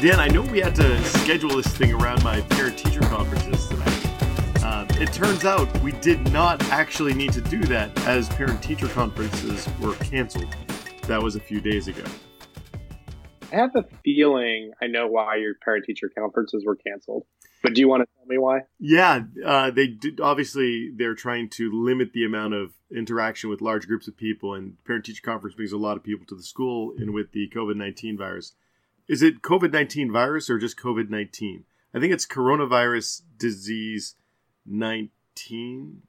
Dan, I know we had to schedule this thing around my parent teacher conferences tonight. Uh, it turns out we did not actually need to do that as parent teacher conferences were canceled. That was a few days ago. I have a feeling I know why your parent teacher conferences were canceled. But do you want to tell me why? Yeah, uh, they did. Obviously, they're trying to limit the amount of interaction with large groups of people, and parent teacher conference brings a lot of people to the school. And with the COVID nineteen virus, is it COVID 19 virus or just COVID 19? I think it's coronavirus disease 19.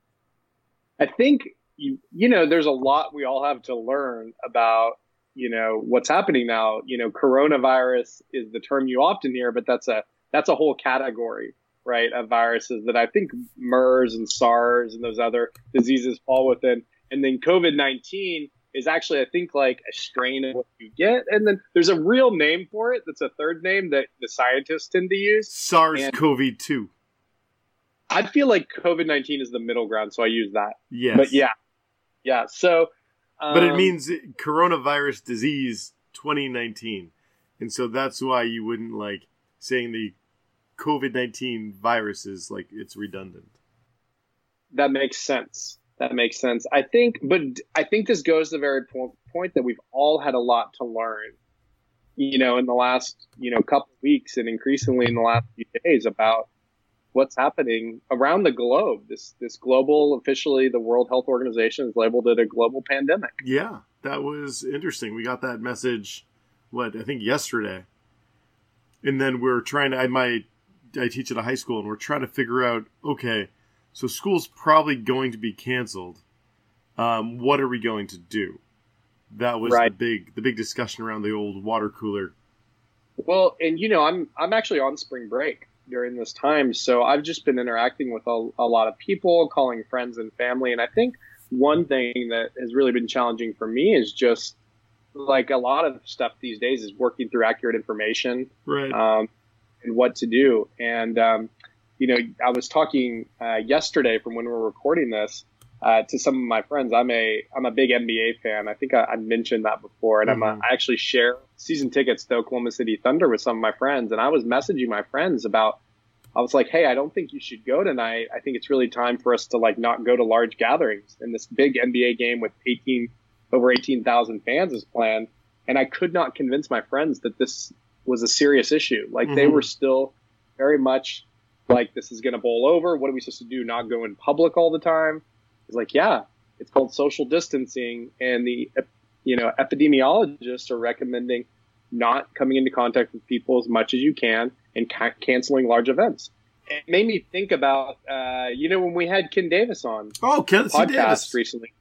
I think, you, you know, there's a lot we all have to learn about, you know, what's happening now. You know, coronavirus is the term you often hear, but that's a, that's a whole category, right, of viruses that I think MERS and SARS and those other diseases fall within. And then COVID 19 is actually, I think, like a strain of what you get. And then there's a real name for it that's a third name that the scientists tend to use SARS CoV 2. I feel like COVID 19 is the middle ground, so I use that. Yes. But yeah. Yeah. So. Um, but it um, means coronavirus disease 2019. And so that's why you wouldn't like saying the COVID 19 virus is like it's redundant. That makes sense that makes sense. I think, but I think this goes to the very po- point that we've all had a lot to learn, you know, in the last, you know, couple weeks and increasingly in the last few days about what's happening around the globe. This, this global, officially, the World Health Organization has labeled it a global pandemic. Yeah, that was interesting. We got that message, what, I think yesterday. And then we're trying to, I might, I teach at a high school and we're trying to figure out, okay, so school's probably going to be canceled. Um, what are we going to do? That was right. the big the big discussion around the old water cooler. Well, and you know, I'm I'm actually on spring break during this time, so I've just been interacting with a, a lot of people, calling friends and family, and I think one thing that has really been challenging for me is just like a lot of stuff these days is working through accurate information, right? Um, and what to do, and um, you know, I was talking uh, yesterday from when we were recording this uh, to some of my friends. I'm a I'm a big NBA fan. I think I, I mentioned that before, and mm-hmm. I'm a, I actually share season tickets to Oklahoma City Thunder with some of my friends. And I was messaging my friends about. I was like, hey, I don't think you should go tonight. I think it's really time for us to like not go to large gatherings. And this big NBA game with 18 over 18,000 fans is planned. And I could not convince my friends that this was a serious issue. Like mm-hmm. they were still very much like this is going to bowl over. What are we supposed to do? Not go in public all the time? He's like, yeah, it's called social distancing, and the you know epidemiologists are recommending not coming into contact with people as much as you can and ca- canceling large events. It made me think about uh, you know when we had Ken Davis on oh Kenneth podcast Davis. recently.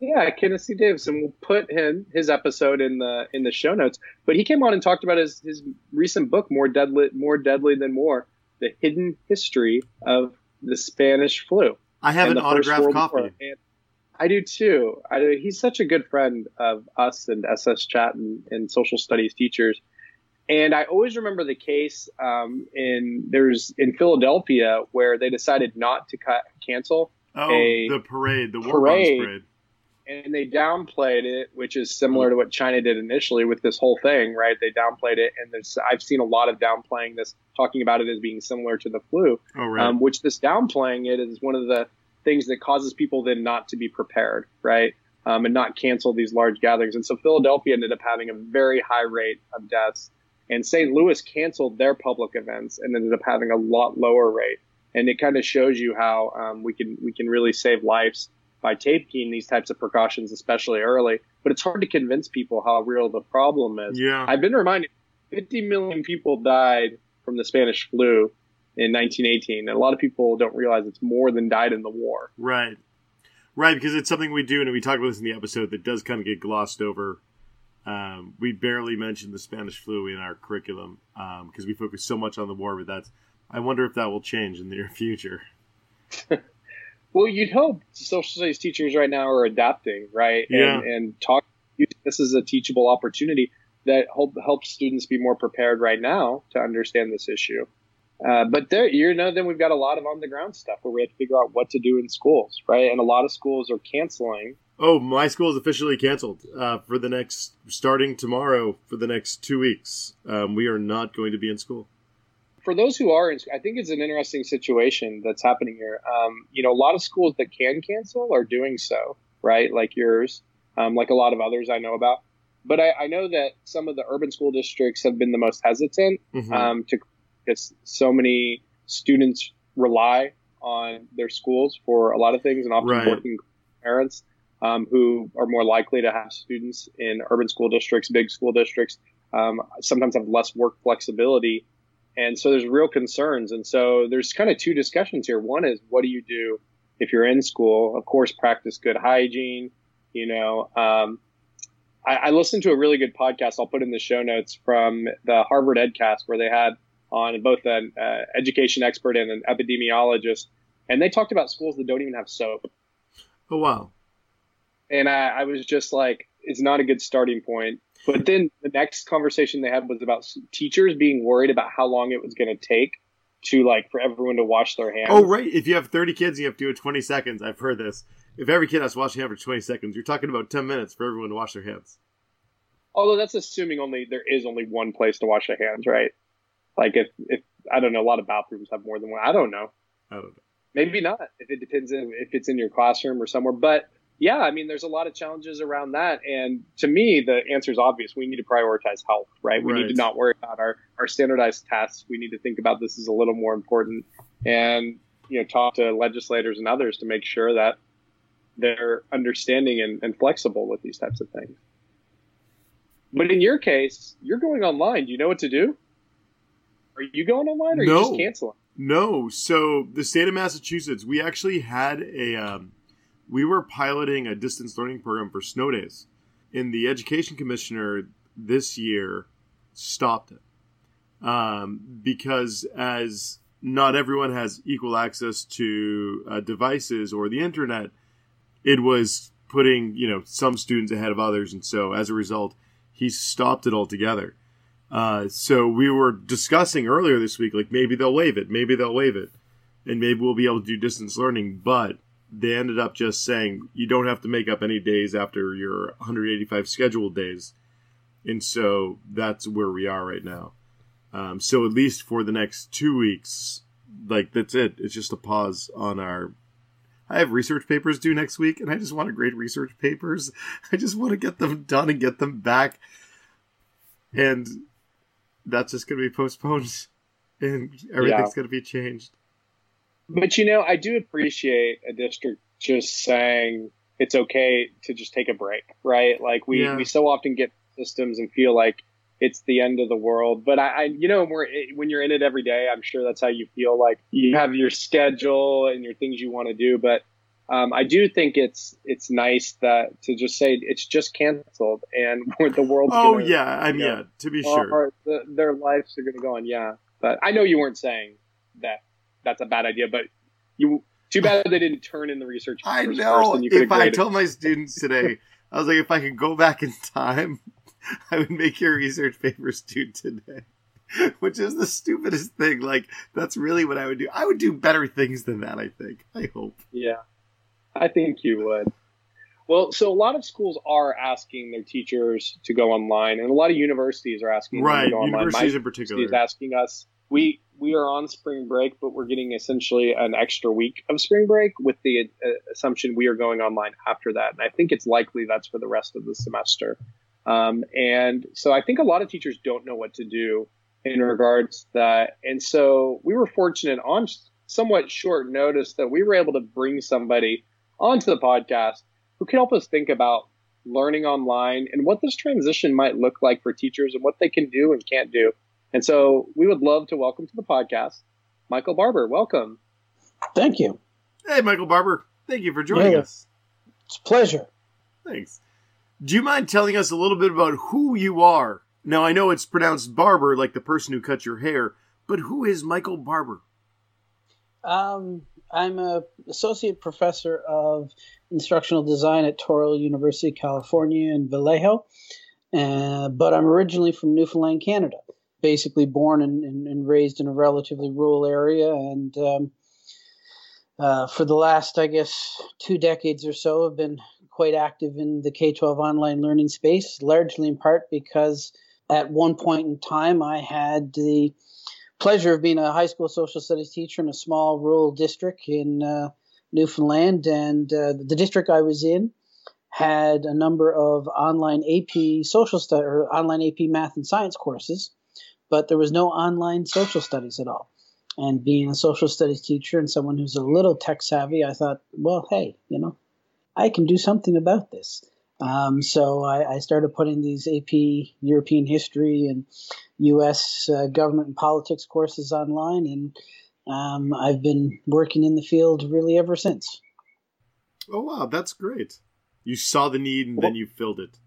Yeah, Kenneth. Davis, and we'll put him his episode in the in the show notes. But he came on and talked about his his recent book, more deadly more deadly than war, the hidden history of the Spanish flu. I have an autographed copy. I do too. I, he's such a good friend of us and SS Chat and, and social studies teachers. And I always remember the case um, in there's in Philadelphia where they decided not to cut, cancel oh, the parade, the parade, parade and they downplayed it, which is similar to what China did initially with this whole thing, right? They downplayed it, and there's, I've seen a lot of downplaying this, talking about it as being similar to the flu, oh, right. um, which this downplaying it is one of the things that causes people then not to be prepared, right? Um, and not cancel these large gatherings. And so Philadelphia ended up having a very high rate of deaths, and St. Louis canceled their public events and ended up having a lot lower rate. And it kind of shows you how um, we can we can really save lives by taking these types of precautions, especially early. But it's hard to convince people how real the problem is. Yeah. I've been reminded 50 million people died from the Spanish flu in 1918. And a lot of people don't realize it's more than died in the war. Right. Right, because it's something we do, and we talk about this in the episode that does kind of get glossed over Um, we barely mentioned the Spanish flu in our curriculum because um, we focus so much on the war. But that's I wonder if that will change in the near future. well, you'd hope social studies teachers right now are adapting, right? Yeah. And, and talk. This is a teachable opportunity that help, helps students be more prepared right now to understand this issue. Uh, but there, you know, then we've got a lot of on the ground stuff where we have to figure out what to do in schools, right? And a lot of schools are canceling. Oh, my school is officially canceled uh, for the next, starting tomorrow for the next two weeks. Um, we are not going to be in school. For those who are in, I think it's an interesting situation that's happening here. Um, you know, a lot of schools that can cancel are doing so, right? Like yours, um, like a lot of others I know about. But I, I, know that some of the urban school districts have been the most hesitant Mhm. um, to because so many students rely on their schools for a lot of things, and often Right. working parents um, who are more likely to have students in urban school districts, big school districts, um, sometimes have less work flexibility, and so there's real concerns. And so there's kind of two discussions here. One is what do you do if you're in school? Of course, practice good hygiene. You know, um, I, I listened to a really good podcast. I'll put in the show notes from the Harvard EdCast where they had on both an uh, education expert and an epidemiologist, and they talked about schools that don't even have soap. Oh wow! And I, I was just like, it's not a good starting point. But then the next conversation they had was about teachers being worried about how long it was going to take to like for everyone to wash their hands. Oh right! If you have thirty kids, you have to do it twenty seconds. I've heard this. If every kid has to wash their hands for twenty seconds, you're talking about ten minutes for everyone to wash their hands. Although that's assuming only there is only one place to wash their hands, right? Like if if I don't know, a lot of bathrooms have more than one. I don't know. I don't know. Maybe not. If it depends if it's in your classroom or somewhere. But yeah, I mean, there's a lot of challenges around that. And to me, the answer is obvious. We need to prioritize health, right? We need to not worry about our, our standardized tests. We need to think about this as a little more important and, you know, talk to legislators and others to make sure that they're understanding and, and flexible with these types of things. But in your case, you're going online. Do you know what to do? Are you going online or are you just canceling? No. So the state of Massachusetts, we actually had a, um, we were piloting a distance learning program for snow days, and the education commissioner this year stopped it um, because as not everyone has equal access to uh, devices or the internet, it was putting you know some students ahead of others, and so as a result, he stopped it altogether. Uh, so we were discussing earlier this week, like maybe they'll waive it, maybe they'll waive it, and maybe we'll be able to do distance learning. But they ended up just saying you don't have to make up any days after your 185 scheduled days, and so that's where we are right now. Um, so at least for the next two weeks, like that's it. It's just a pause on our. I have research papers due next week, and I just want to grade research papers. I just want to get them done and get them back, and that's just going to be postponed, and everything's going to be changed. But you know, I do appreciate a district just saying it's okay to just take a break, right? Like we, Yeah. we so often get systems and feel like it's the end of the world. But I, I you know, we're, when you're in it every day, I'm sure that's how you feel. Like you have your schedule and your things you want to do. But um, I do think it's it's nice that to just say it's just canceled and the world's Oh gonna, yeah, I mean, you know, yeah. To be sure, the, their lives are going to go on. Yeah, but I know you weren't saying that that's a bad idea, but you too bad they didn't turn in the research. I know. First, you If I told my students today, I was like, if I could go back in time, I would make your research papers due today. Which is the stupidest thing. Like, that's really what I would do. I would do better things than that, I think. I hope. Yeah, I think you would. Well, so a lot of schools are asking their teachers to go online, and a lot of universities are asking them Right. to go online. My Universities in particular. is asking us. We we are on spring break, but we're getting essentially an extra week of spring break with the uh, assumption we are going online after that. And I think it's likely that's for the rest of the semester. Um, and so I think a lot of teachers don't know what to do in regards to that. And so we were fortunate on somewhat short notice that we were able to bring somebody onto the podcast who could help us think about learning online and what this transition might look like for teachers and what they can do and can't do. And so we would love to welcome to the podcast Michael Barbour. Welcome. Thank you. Hey, Michael Barbour. Thank you for joining Yeah. us. It's a pleasure. Thanks. Do you mind telling us a little bit about who you are? Now, I know it's pronounced Barber, like the person who cut your hair, but who is Michael Barbour? Um, I'm a associate professor of instructional design at Touro University, California, in Vallejo. Uh, but I'm originally from Newfoundland, Canada. Basically, born and, and, and raised in a relatively rural area, and um, uh, for the last, I guess, two decades or so, have been quite active in the K 12 online learning space, largely in part because at one point in time I had the pleasure of being a high school social studies teacher in a small rural district in uh, Newfoundland, and uh, the district I was in had a number of online AP social study or online AP math and science courses, but there was no online social studies at all. And being a social studies teacher and someone who's a little tech savvy, I thought, well, hey, you know, I can do something about this. Um, so I, I, started putting these AP European history and U.S. Uh, government and politics courses online, and um, I've been working in the field really ever since. Oh wow, that's great! You saw the need and then you filled it.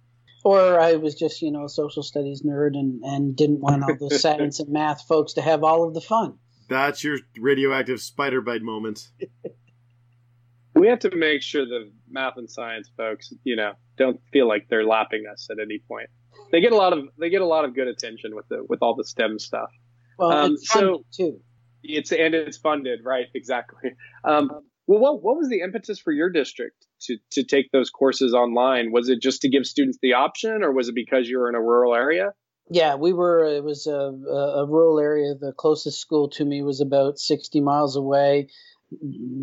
Or I was just, you know, a social studies nerd and, and didn't want all the science and math folks to have all of the fun. That's your radioactive spider bite moment. we have to make sure the math and science folks, you know, don't feel like they're lapping us at any point. They get a lot of they get a lot of good attention with the with all the STEM stuff. Well, um, it's so too. It's and it's funded, right? Exactly. Um, well, what what was the impetus for your district to to take those courses online? Was it just to give students the option, or was it because you were in a rural area? Yeah, we were. It was a, a rural area. The closest school to me was about sixty miles away.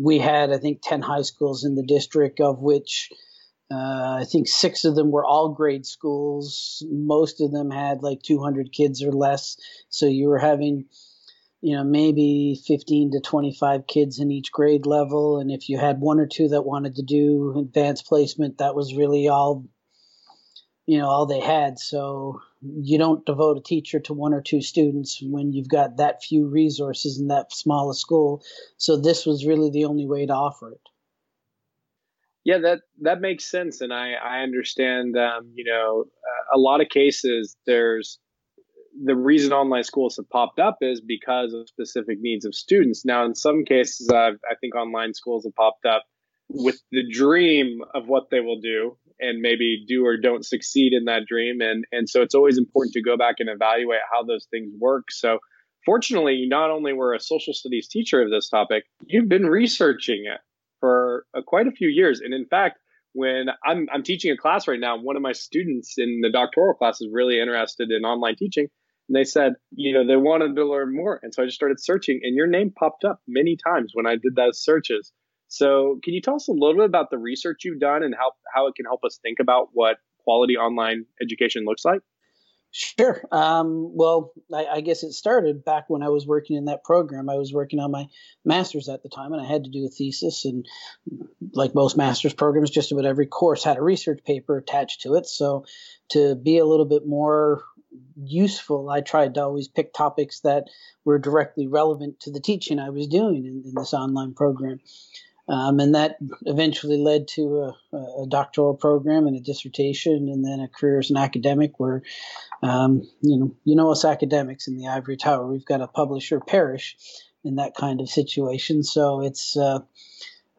We had, I think, ten high schools in the district, of which uh, I think six of them were all grade schools. Most of them had like 200 kids or less. So you were having you know, maybe 15 to 25 kids in each grade level. And if you had one or two that wanted to do advanced placement, that was really all, you know, all they had. So you don't devote a teacher to one or two students when you've got that few resources in that small school. So this was really the only way to offer it. Yeah, that that makes sense, and I I understand. Um, you know, uh, a lot of cases there's the reason online schools have popped up is because of specific needs of students. Now, in some cases, uh, I think online schools have popped up with the dream of what they will do and maybe do or don't succeed in that dream. And, and so it's always important to go back and evaluate how those things work. So fortunately, not only were a social studies teacher of this topic, you've been researching it for uh, quite a few years. And in fact, when I'm, I'm teaching a class right now, one of my students in the doctoral class is really interested in online teaching. And they said, you know, they wanted to learn more. And so I just started searching, and your name popped up many times when I did those searches. So can you tell us a little bit about the research you've done and how, how it can help us think about what quality online education looks like? Sure. Um, well, I, I, guess it started back when I was working in that program. I was working on my master's at the time, and I had to do a thesis. And like most master's programs, just about every course had a research paper attached to it. So to be a little bit more useful, I tried to always pick topics that were directly relevant to the teaching I was doing in, in this online program. Um, and that eventually led to a, a, doctoral program and a dissertation, and then a career as an academic. Where, um, you know, you know us academics in the ivory tower, we've got to publish or perish in that kind of situation. So it's uh,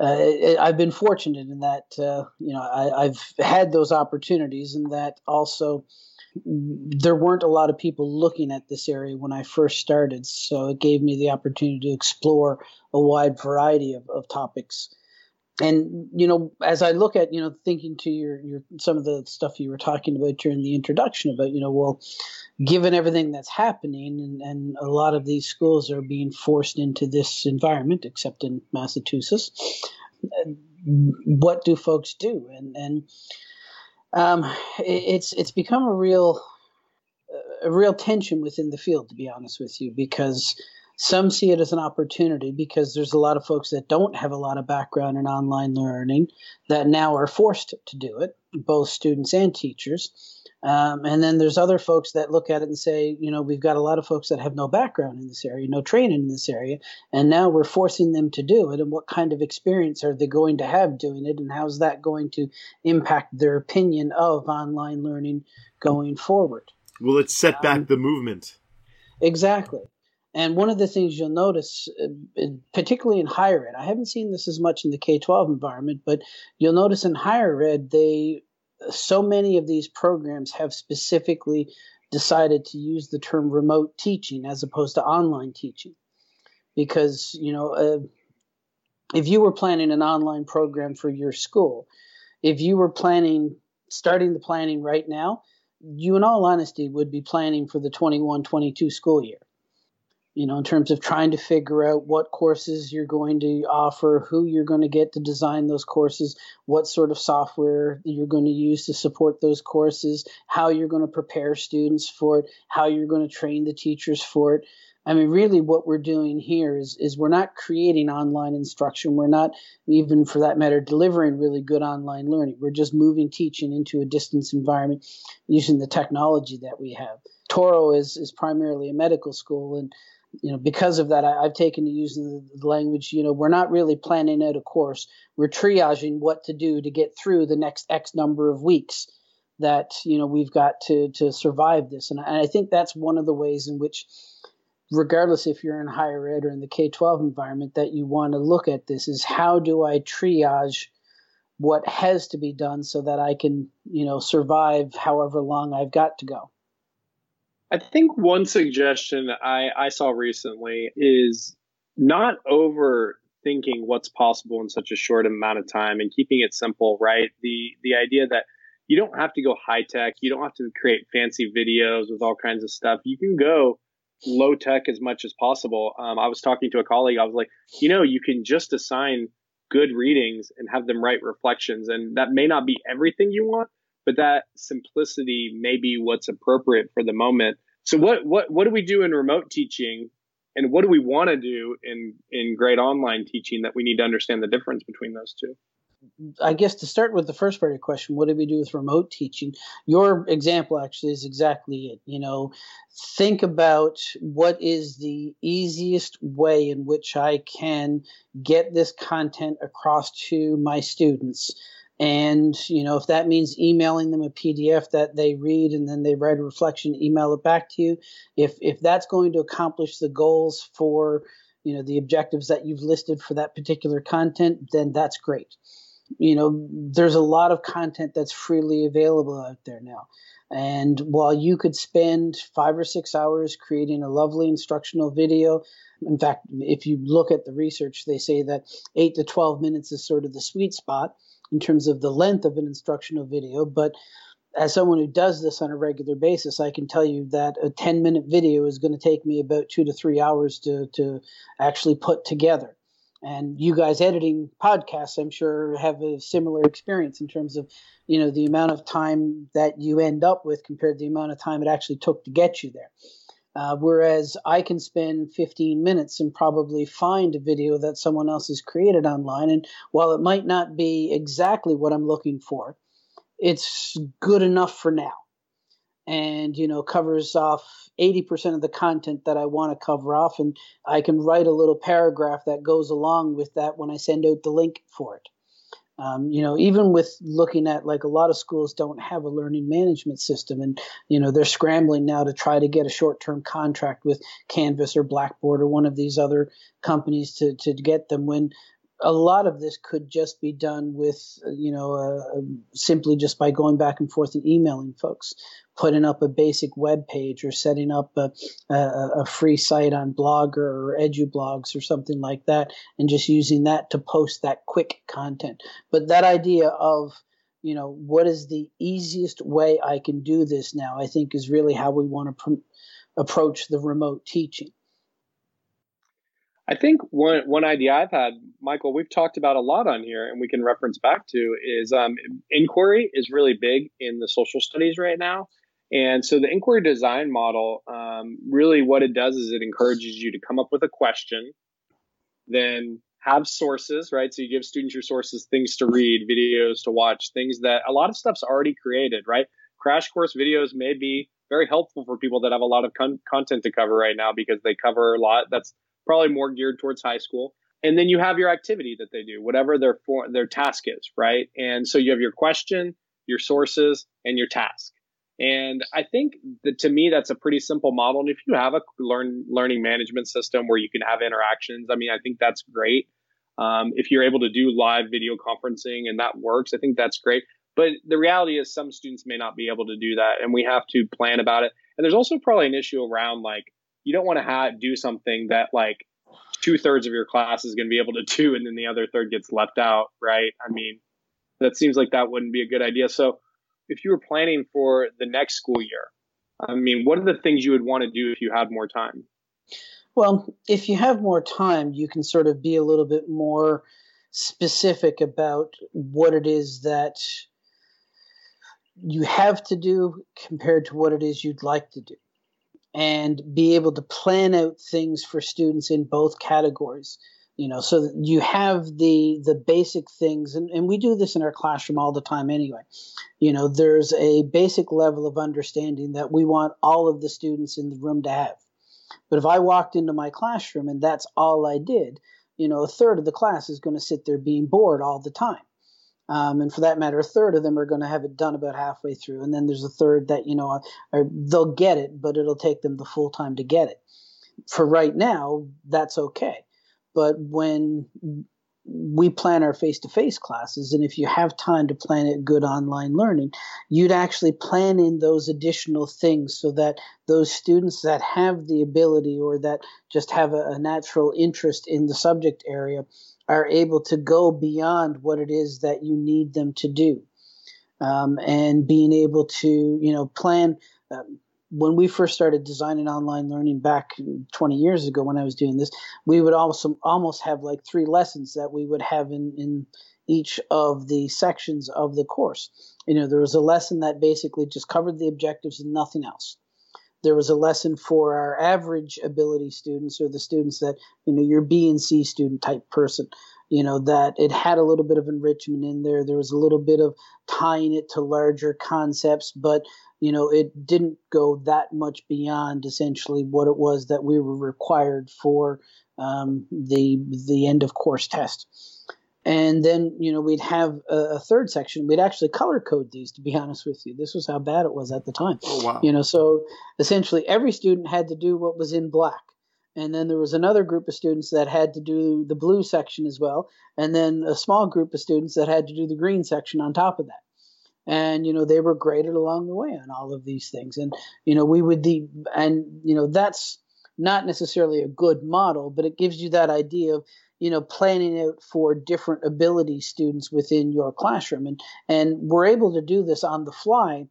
uh, it, I've been fortunate in that uh, you know I, have had those opportunities, and that also there weren't a lot of people looking at this area when I first started, so it gave me the opportunity to explore a wide variety of, of topics. And you know, as I look at you know, thinking to your your some of the stuff you were talking about during the introduction about you know, well, given everything that's happening, and, and a lot of these schools are being forced into this environment, except in Massachusetts, what do folks do? And and um, it's it's become a real a real tension within the field, to be honest with you, because some see it as an opportunity because there's a lot of folks that don't have a lot of background in online learning that now are forced to do it, both students and teachers. Um, and then there's other folks that look at it and say, you know, we've got a lot of folks that have no background in this area, no training in this area, and now we're forcing them to do it. And what kind of experience are they going to have doing it? And how's that going to impact their opinion of online learning going forward? Will it set back um, the movement? Exactly. And one of the things you'll notice, uh, particularly in higher ed, I haven't seen this as much in the K 12 environment, but you'll notice in higher ed, they so many of these programs have specifically decided to use the term remote teaching as opposed to online teaching. Because, you know, uh, if you were planning an online program for your school, if you were planning, starting the planning right now, you, in all honesty, would be planning for the 21 22 school year you know, in terms of trying to figure out what courses you're going to offer, who you're going to get to design those courses, what sort of software you're going to use to support those courses, how you're going to prepare students for it, how you're going to train the teachers for it. I mean, really, what we're doing here is is we're not creating online instruction. We're not even, for that matter, delivering really good online learning. We're just moving teaching into a distance environment using the technology that we have. Touro is is primarily a medical school, and you know, because of that, I, have taken to using the, language. You know, we're not really planning out a course. We're triaging what to do to get through the next X number of weeks that you know we've got to to survive this. And I, and I think that's one of the ways in which, regardless if you're in higher ed or in the K-12 environment, that you want to look at this is how do I triage what has to be done so that I can you know survive however long I've got to go. I think one suggestion I, I saw recently is not overthinking what's possible in such a short amount of time and keeping it simple, right? The the idea that you don't have to go high tech, you don't have to create fancy videos with all kinds of stuff. You can go low tech as much as possible. Um, I was talking to a colleague, I was like, you know, you can just assign good readings and have them write reflections, and that may not be everything you want, but that simplicity may be what's appropriate for the moment. So what what what do we do in remote teaching and what do we want to do in in great online teaching that we need to understand the difference between those two? I guess to start with the first part of your question, what do we do with remote teaching? Your example actually is exactly it. You know, think about what is the easiest way in which I can get this content across to my students and, you know, if that means emailing them a PDF that they read and then they write a reflection, email it back to you. If if that's going to accomplish the goals for, you know, the objectives that you've listed for that particular content, then that's great. You know, there's a lot of content that's freely available out there now. And while you could spend five or six hours creating a lovely instructional video, in fact, if you look at the research, they say that eight to 12 minutes is sort of the sweet spot in terms of the length of an instructional video, but as someone who does this on a regular basis, I can tell you that a 10 minute video is going to take me about two to three hours to, to actually put together. And you guys editing podcasts, I'm sure, have a similar experience in terms of, you know, the amount of time that you end up with compared to the amount of time it actually took to get you there. Uh, whereas I can spend 15 minutes and probably find a video that someone else has created online. And while it might not be exactly what I'm looking for, it's good enough for now. And, you know, covers off 80% of the content that I want to cover off. And I can write a little paragraph that goes along with that when I send out the link for it. Um, you know, even with looking at like a lot of schools don't have a learning management system, and you know they're scrambling now to try to get a short-term contract with Canvas or Blackboard or one of these other companies to to get them. When a lot of this could just be done with, you know, uh, um, simply just by going back and forth and emailing folks, putting up a basic web page or setting up a, a, a free site on Blogger or EduBlogs or something like that, and just using that to post that quick content. But that idea of you know what is the easiest way I can do this now, I think is really how we want to pr- approach the remote teaching. I think one one idea I've had, Michael, we've talked about a lot on here, and we can reference back to is um, inquiry is really big in the social studies right now. And so the inquiry design model, um, really what it does is it encourages you to come up with a question, then have sources, right? So you give students your sources, things to read, videos to watch, things that a lot of stuff's already created, right? crash course videos may be very helpful for people that have a lot of con- content to cover right now because they cover a lot that's probably more geared towards high school. And then you have your activity that they do, whatever their for, their task is, right? And so you have your question, your sources, and your task. And I think that to me, that's a pretty simple model. And if you have a learn learning management system where you can have interactions, I mean, I think that's great. Um, if you're able to do live video conferencing and that works, I think that's great. But the reality is, some students may not be able to do that, and we have to plan about it. And there's also probably an issue around like you don't want to ha- do something that like two thirds of your class is going to be able to do, and then the other third gets left out, right? I mean, that seems like that wouldn't be a good idea. So, if you were planning for the next school year, I mean, what are the things you would want to do if you had more time? Well, if you have more time, you can sort of be a little bit more specific about what it is that you have to do compared to what it is you'd like to do and be able to plan out things for students in both categories you know so you have the the basic things and, and we do this in our classroom all the time anyway. You know there's a basic level of understanding that we want all of the students in the room to have. But if i walked into my classroom and that's all i did you know a third of the class is going to sit there being bored all the time um, and for that matter, a third of them are going to have it done about halfway through, and then there's a third that you know are, they'll get it, but it'll take them the full time to get it. For right now, that's okay. But when we plan our face to face classes, and if you have time to plan it good online learning, you'd actually plan in those additional things so that those students that have the ability or that just have a, a natural interest in the subject area are able to go beyond what it is that you need them to do. Um, and being able to, you know, plan. Um, when we first started designing online learning back 20 years ago, when I was doing this, we would also almost have like three lessons that we would have in, in each of the sections of the course. You know, there was a lesson that basically just covered the objectives and nothing else there was a lesson for our average ability students or the students that you know your b and c student type person you know that it had a little bit of enrichment in there. There was a little bit of tying it to larger concepts but you know it didn't go that much beyond essentially what it was that we were required for um, the the end of course test and then you know we'd have a, a, third section. We'd actually color code these to be honest with you. This was how bad it was at the time. Oh, wow. you know so essentially every student had to do what was in black. And then there was another group of students that had to do the blue section as well. And then a small group of students that had to do the green section on top of that. And you know they were graded along the way on all of these things. And you know we would the and you know that's not necessarily a good model but it gives you that idea of you know planning out for different ability students within your classroom. And and we're able to do this on the fly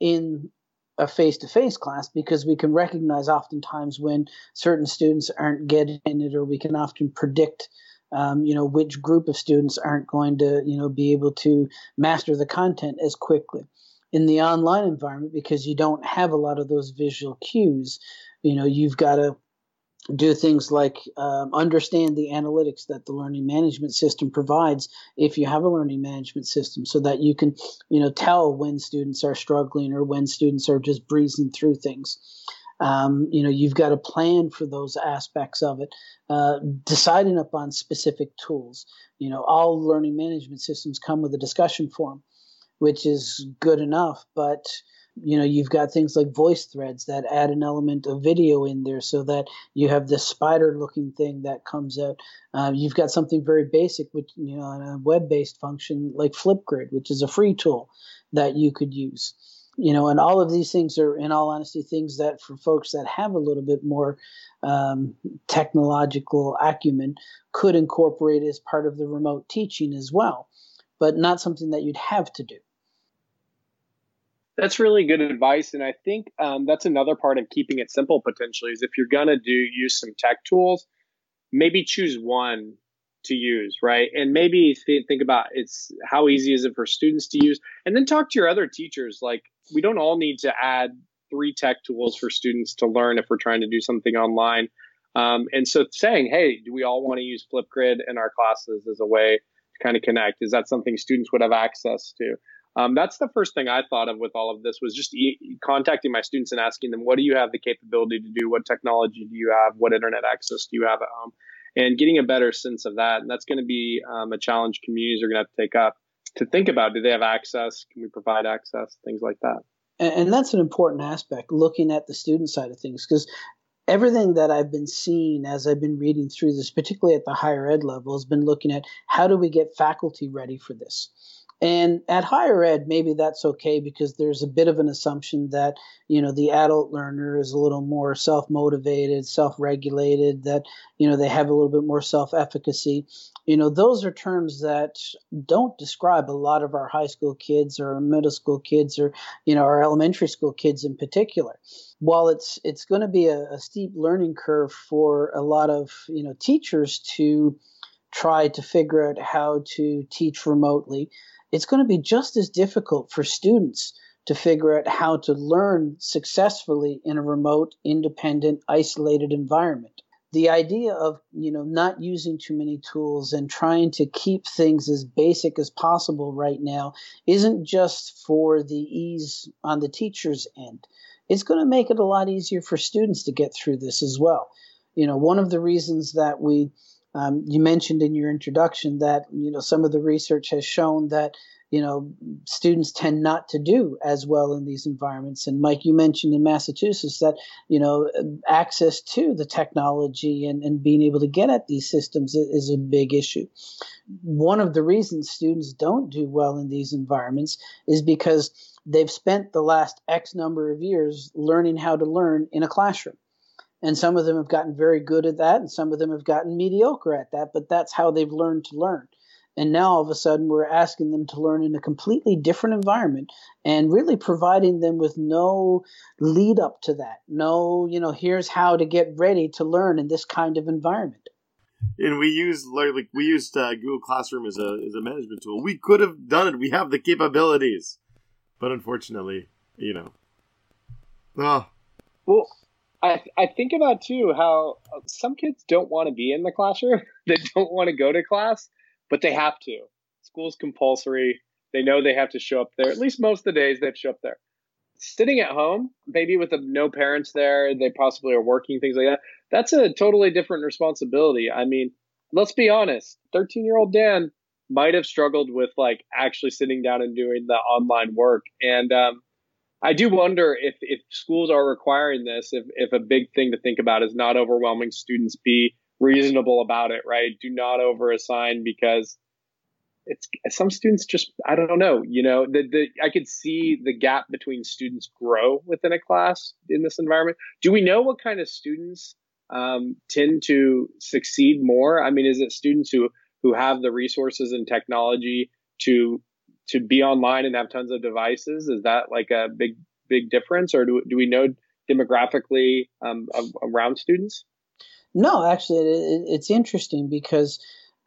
in a face-to-face class because we can recognize oftentimes when certain students aren't getting it or we can often predict um, you know which group of students aren't going to you know be able to master the content as quickly. In the online environment because you don't have a lot of those visual cues you know you've got to do things like um, understand the analytics that the learning management system provides if you have a learning management system so that you can you know tell when students are struggling or when students are just breezing through things. Um, you know you've got a plan for those aspects of it uh, deciding upon specific tools. You know all learning management systems come with a discussion forum which is good enough but you know you've got things like voice threads that add an element of video in there so that you have this spider looking thing that comes out. Uh, you've got something very basic which you know a web based function like flipgrid which is a free tool that you could use. You know and all of these things are in all honesty things that for folks that have a little bit more um, technological acumen could incorporate as part of the remote teaching as well but not something that you'd have to do that's really good advice, and I think um, that's another part of keeping it simple. Potentially, is if you're gonna do use some tech tools, maybe choose one to use, right? And maybe th- think about it's how easy is it for students to use, and then talk to your other teachers. Like, we don't all need to add three tech tools for students to learn if we're trying to do something online. Um, and so, saying, "Hey, do we all want to use Flipgrid in our classes as a way to kind of connect?" Is that something students would have access to? Um, that's the first thing I thought of with all of this was just e- contacting my students and asking them, what do you have the capability to do? What technology do you have? What internet access do you have at home? And getting a better sense of that. And that's going to be um, a challenge communities are going to have to take up to think about. Do they have access? Can we provide access? Things like that. And, and that's an important aspect, looking at the student side of things, because everything that I've been seeing as I've been reading through this, particularly at the higher ed level, has been looking at how do we get faculty ready for this and at higher ed, maybe that's okay because there's a bit of an assumption that, you know, the adult learner is a little more self motivated, self regulated, that, you know, they have a little bit more self efficacy. You know, those are terms that don't describe a lot of our high school kids or middle school kids or, you know, our elementary school kids in particular. While it's it's going to be a, a steep learning curve for a lot of, you know, teachers to try to figure out how to teach remotely it's going to be just as difficult for students to figure out how to learn successfully in a remote, independent, isolated environment. The idea of, you know, not using too many tools and trying to keep things as basic as possible right now isn't just for the ease on the teacher's end. It's going to make it a lot easier for students to get through this as well. You know, one of the reasons that we um, you mentioned in your introduction that you know some of the research has shown that you know students tend not to do as well in these environments. And Mike, you mentioned in Massachusetts that you know access to the technology and, and being able to get at these systems is a big issue. One of the reasons students don't do well in these environments is because they've spent the last X number of years learning how to learn in a classroom and some of them have gotten very good at that and some of them have gotten mediocre at that but that's how they've learned to learn and now all of a sudden we're asking them to learn in a completely different environment and really providing them with no lead up to that no you know here's how to get ready to learn in this kind of environment and we use like we used uh, Google Classroom as a as a management tool. We could have done it. We have the capabilities, but unfortunately, you know. Oh. Well, I, I think about too how uh, some kids don't want to be in the classroom. they don't want to go to class, but they have to. School's compulsory. They know they have to show up there. At least most of the days they have to show up there. Sitting at home, maybe with no parents there, they possibly are working, things like that. That's a totally different responsibility. I mean, let's be honest. 13 year old Dan might have struggled with like actually sitting down and doing the online work. And um, I do wonder if, if schools are requiring this, if, if a big thing to think about is not overwhelming students, be reasonable about it, right? Do not overassign because it's some students just I don't know, you know, the, the I could see the gap between students grow within a class in this environment. Do we know what kind of students um, tend to succeed more? I mean, is it students who who have the resources and technology to to be online and have tons of devices? Is that like a big big difference, or do do we know demographically um, around students? No, actually, it, it's interesting because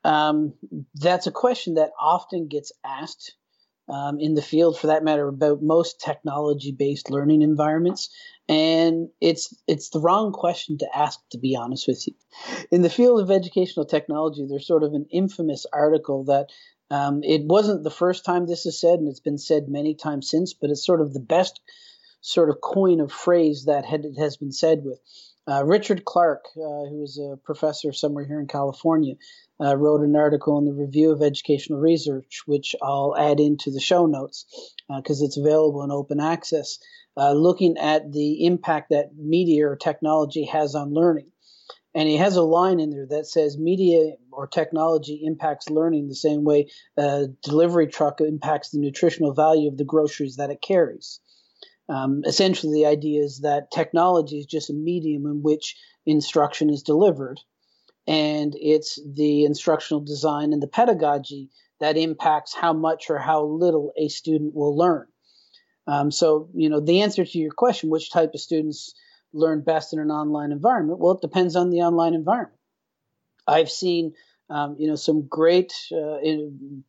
um, that's a question that often gets asked um, in the field, for that matter, about most technology-based learning environments, and it's it's the wrong question to ask, to be honest with you. In the field of educational technology, there's sort of an infamous article that um, it wasn't the first time this is said, and it's been said many times since, but it's sort of the best sort of coin of phrase that had, has been said with. Uh, Richard Clark, uh, who is a professor somewhere here in California, uh, wrote an article in the Review of Educational Research, which I'll add into the show notes because uh, it's available in open access, uh, looking at the impact that media or technology has on learning. And he has a line in there that says media or technology impacts learning the same way a delivery truck impacts the nutritional value of the groceries that it carries. Um, essentially, the idea is that technology is just a medium in which instruction is delivered, and it's the instructional design and the pedagogy that impacts how much or how little a student will learn. Um, so, you know, the answer to your question, which type of students learn best in an online environment? Well, it depends on the online environment. I've seen, um, you know, some great uh,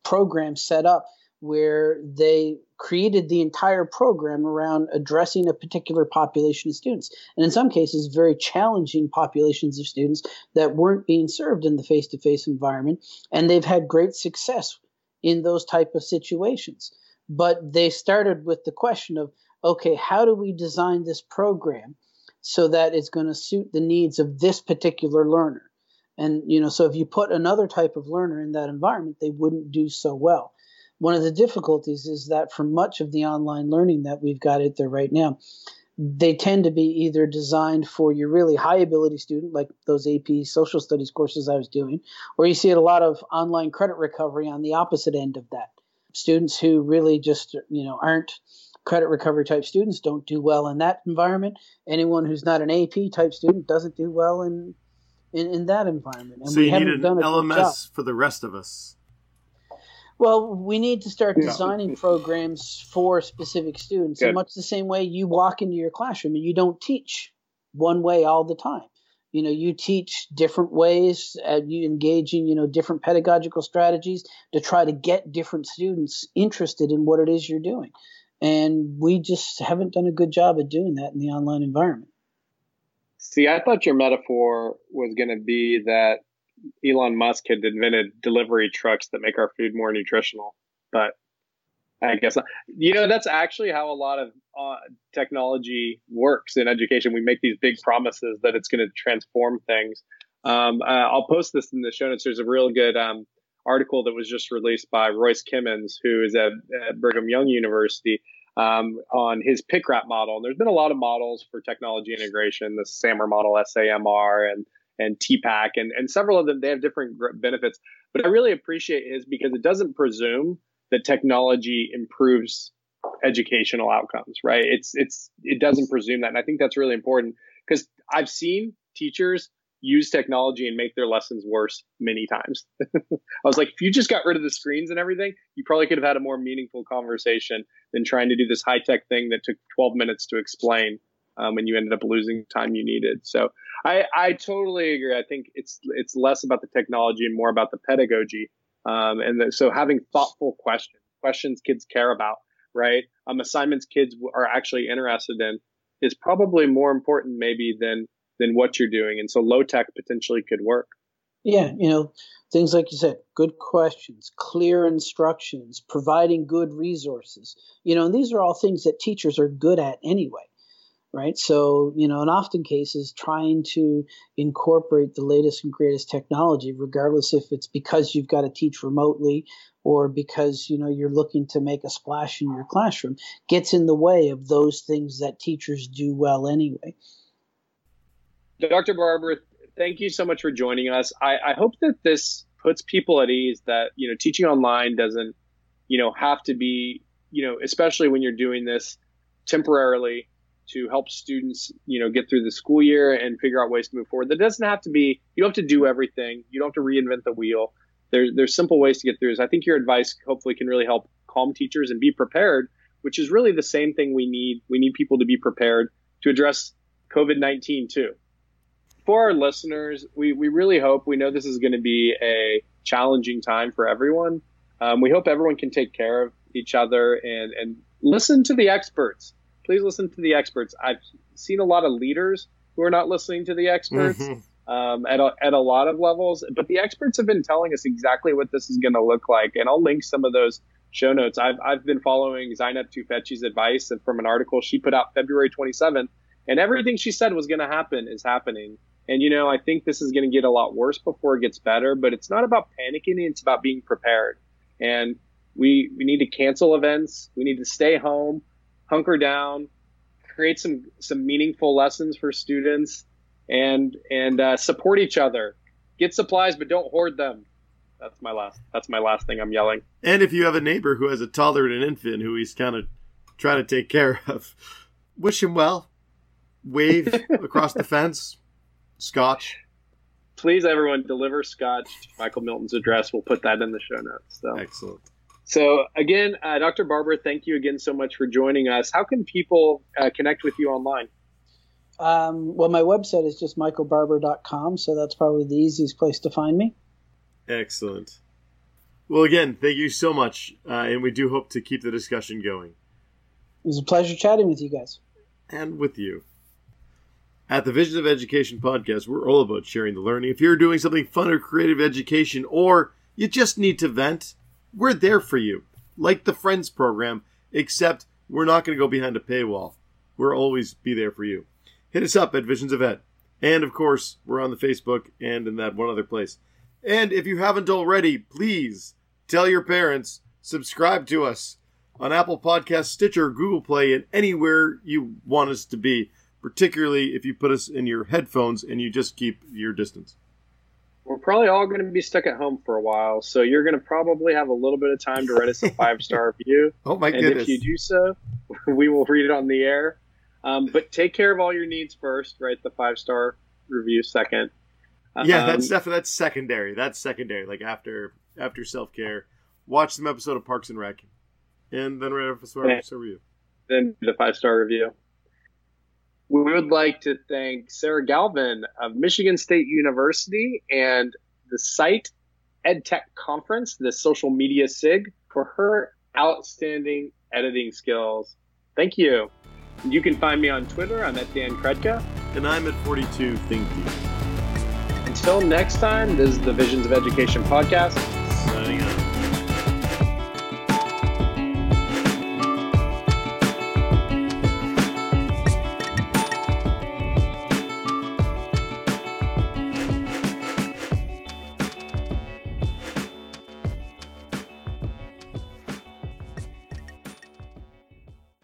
programs set up where they created the entire program around addressing a particular population of students, and in some cases, very challenging populations of students that weren't being served in the face-to-face environment, and they've had great success in those type of situations. but they started with the question of okay, how do we design this program so that it's going to suit the needs of this particular learner? And you know, so if you put another type of learner in that environment, they wouldn't do so well. One of the difficulties is that for much of the online learning that we've got out there right now, they tend to be either designed for your really high ability student, like those AP social studies courses I was doing, or you see a lot of online credit recovery on the opposite end of that. Students who really just, you know, aren't credit recovery type students don't do well in that environment. Anyone who's not an AP type student doesn't do well in in, in that environment. And so you need an LMS for the rest of us. Well, we need to start designing programs for specific students in much the same way you walk into your classroom and you don't teach one way all the time. You know, you teach different ways, uh, you engage in, you know, different pedagogical strategies to try to get different students interested in what it is you're doing. And we just haven't done a good job at doing that in the online environment. See, I thought your metaphor was going to be that Elon Musk had invented delivery trucks that make our food more nutritional. But I guess not. you know that's actually how a lot of uh, technology works in education. We make these big promises that it's going to transform things. Um, uh, I'll post this in the show notes. There's a real good um, article that was just released by Royce Kimmons, who is at, at Brigham Young University, um, on his PICRAT model. And there's been a lot of models for technology integration, the SAMR model, SAMR, and and TPACK and, and several of them, they have different benefits. But I really appreciate his because it doesn't presume that technology improves educational outcomes, right? It's, it's, it doesn't presume that. And I think that's really important because I've seen teachers use technology and make their lessons worse many times. I was like, if you just got rid of the screens and everything, you probably could have had a more meaningful conversation than trying to do this high tech thing that took 12 minutes to explain um, and you ended up losing time you needed. So I, I totally agree. I think it's it's less about the technology and more about the pedagogy. Um, and the, so having thoughtful questions, questions kids care about, right? Um, assignments kids are actually interested in is probably more important maybe than than what you're doing. And so low tech potentially could work. Yeah, you know, things like you said, good questions, clear instructions, providing good resources. You know, and these are all things that teachers are good at anyway right? So, you know, in often cases, trying to incorporate the latest and greatest technology, regardless if it's because you've got to teach remotely or because, you know, you're looking to make a splash in your classroom, gets in the way of those things that teachers do well anyway. Dr. Barbour, thank you so much for joining us. I, I hope that this puts people at ease that, you know, teaching online doesn't, you know, have to be, you know, especially when you're doing this temporarily to help students, you know, get through the school year and figure out ways to move forward. That doesn't have to be, you don't have to do everything. You don't have to reinvent the wheel. There's, there's simple ways to get through this. I think your advice hopefully can really help calm teachers and be prepared, which is really the same thing we need. We need people to be prepared to address COVID-19 too. For our listeners, we, we really hope, we know this is going to be a challenging time for everyone. Um, we hope everyone can take care of each other and, and listen to the experts please listen to the experts. I've seen a lot of leaders who are not listening to the experts mm-hmm. um, at, a, at a lot of levels, but the experts have been telling us exactly what this is going to look like. And I'll link some of those show notes. I've, I've been following Zeynep Tufekci's advice from an article she put out February 27th, and everything she said was going to happen is happening. And, you know, I think this is going to get a lot worse before it gets better, but it's not about panicking. It's about being prepared. And we, we need to cancel events. We need to stay home hunker down, create some some meaningful lessons for students, and and uh, support each other. Get supplies, but don't hoard them. That's my last. That's my last thing I'm yelling. And if you have a neighbor who has a toddler and an infant who he's kind of trying to take care of, wish him well. Wave across the fence. Scotch. Please, everyone, deliver scotch to Michael Milton's address. We'll put that in the show notes. So. Excellent. So again, uh, Dr. Barbour, thank you again so much for joining us. How can people uh, connect with you online? Um, well, my website is just michaelbarbour.com, so that's probably the easiest place to find me. Excellent. Well, again, thank you so much, uh, and we do hope to keep the discussion going. It was a pleasure chatting with you guys. And with you. At the Vision of Education podcast, we're all about sharing the learning. If you're doing something fun or creative education, or you just need to vent, we're there for you. like the Friends program, except we're not going to go behind a paywall. We'll always be there for you. Hit us up at Visions of Ed. And of course, we're on the Facebook and in that one other place. And if you haven't already, please tell your parents, subscribe to us on Apple Podcasts, Stitcher, Google Play, and anywhere you want us to be, particularly if you put us in your headphones and you just keep your distance. We're probably all going to be stuck at home for a while, so you're going to probably have a little bit of time to write us a five star review. Oh my goodness. and goodness! if you do so, we will read it on the air. Um, but take care of all your needs first. Write the five star review second. yeah, Um, that's definitely that's secondary. That's secondary. Like after after self care, watch some episode of Parks and Rec, and then write a five-star review. then the five star review. We would like to thank Sarah Galvin of Michigan State University and the site EdTech Conference, the social media SIG, for her outstanding editing skills. Thank you. You can find me on Twitter. I'm at Dan Krutka. And I'm at 42 Think Deep. Until next time, this is the Visions of Education podcast.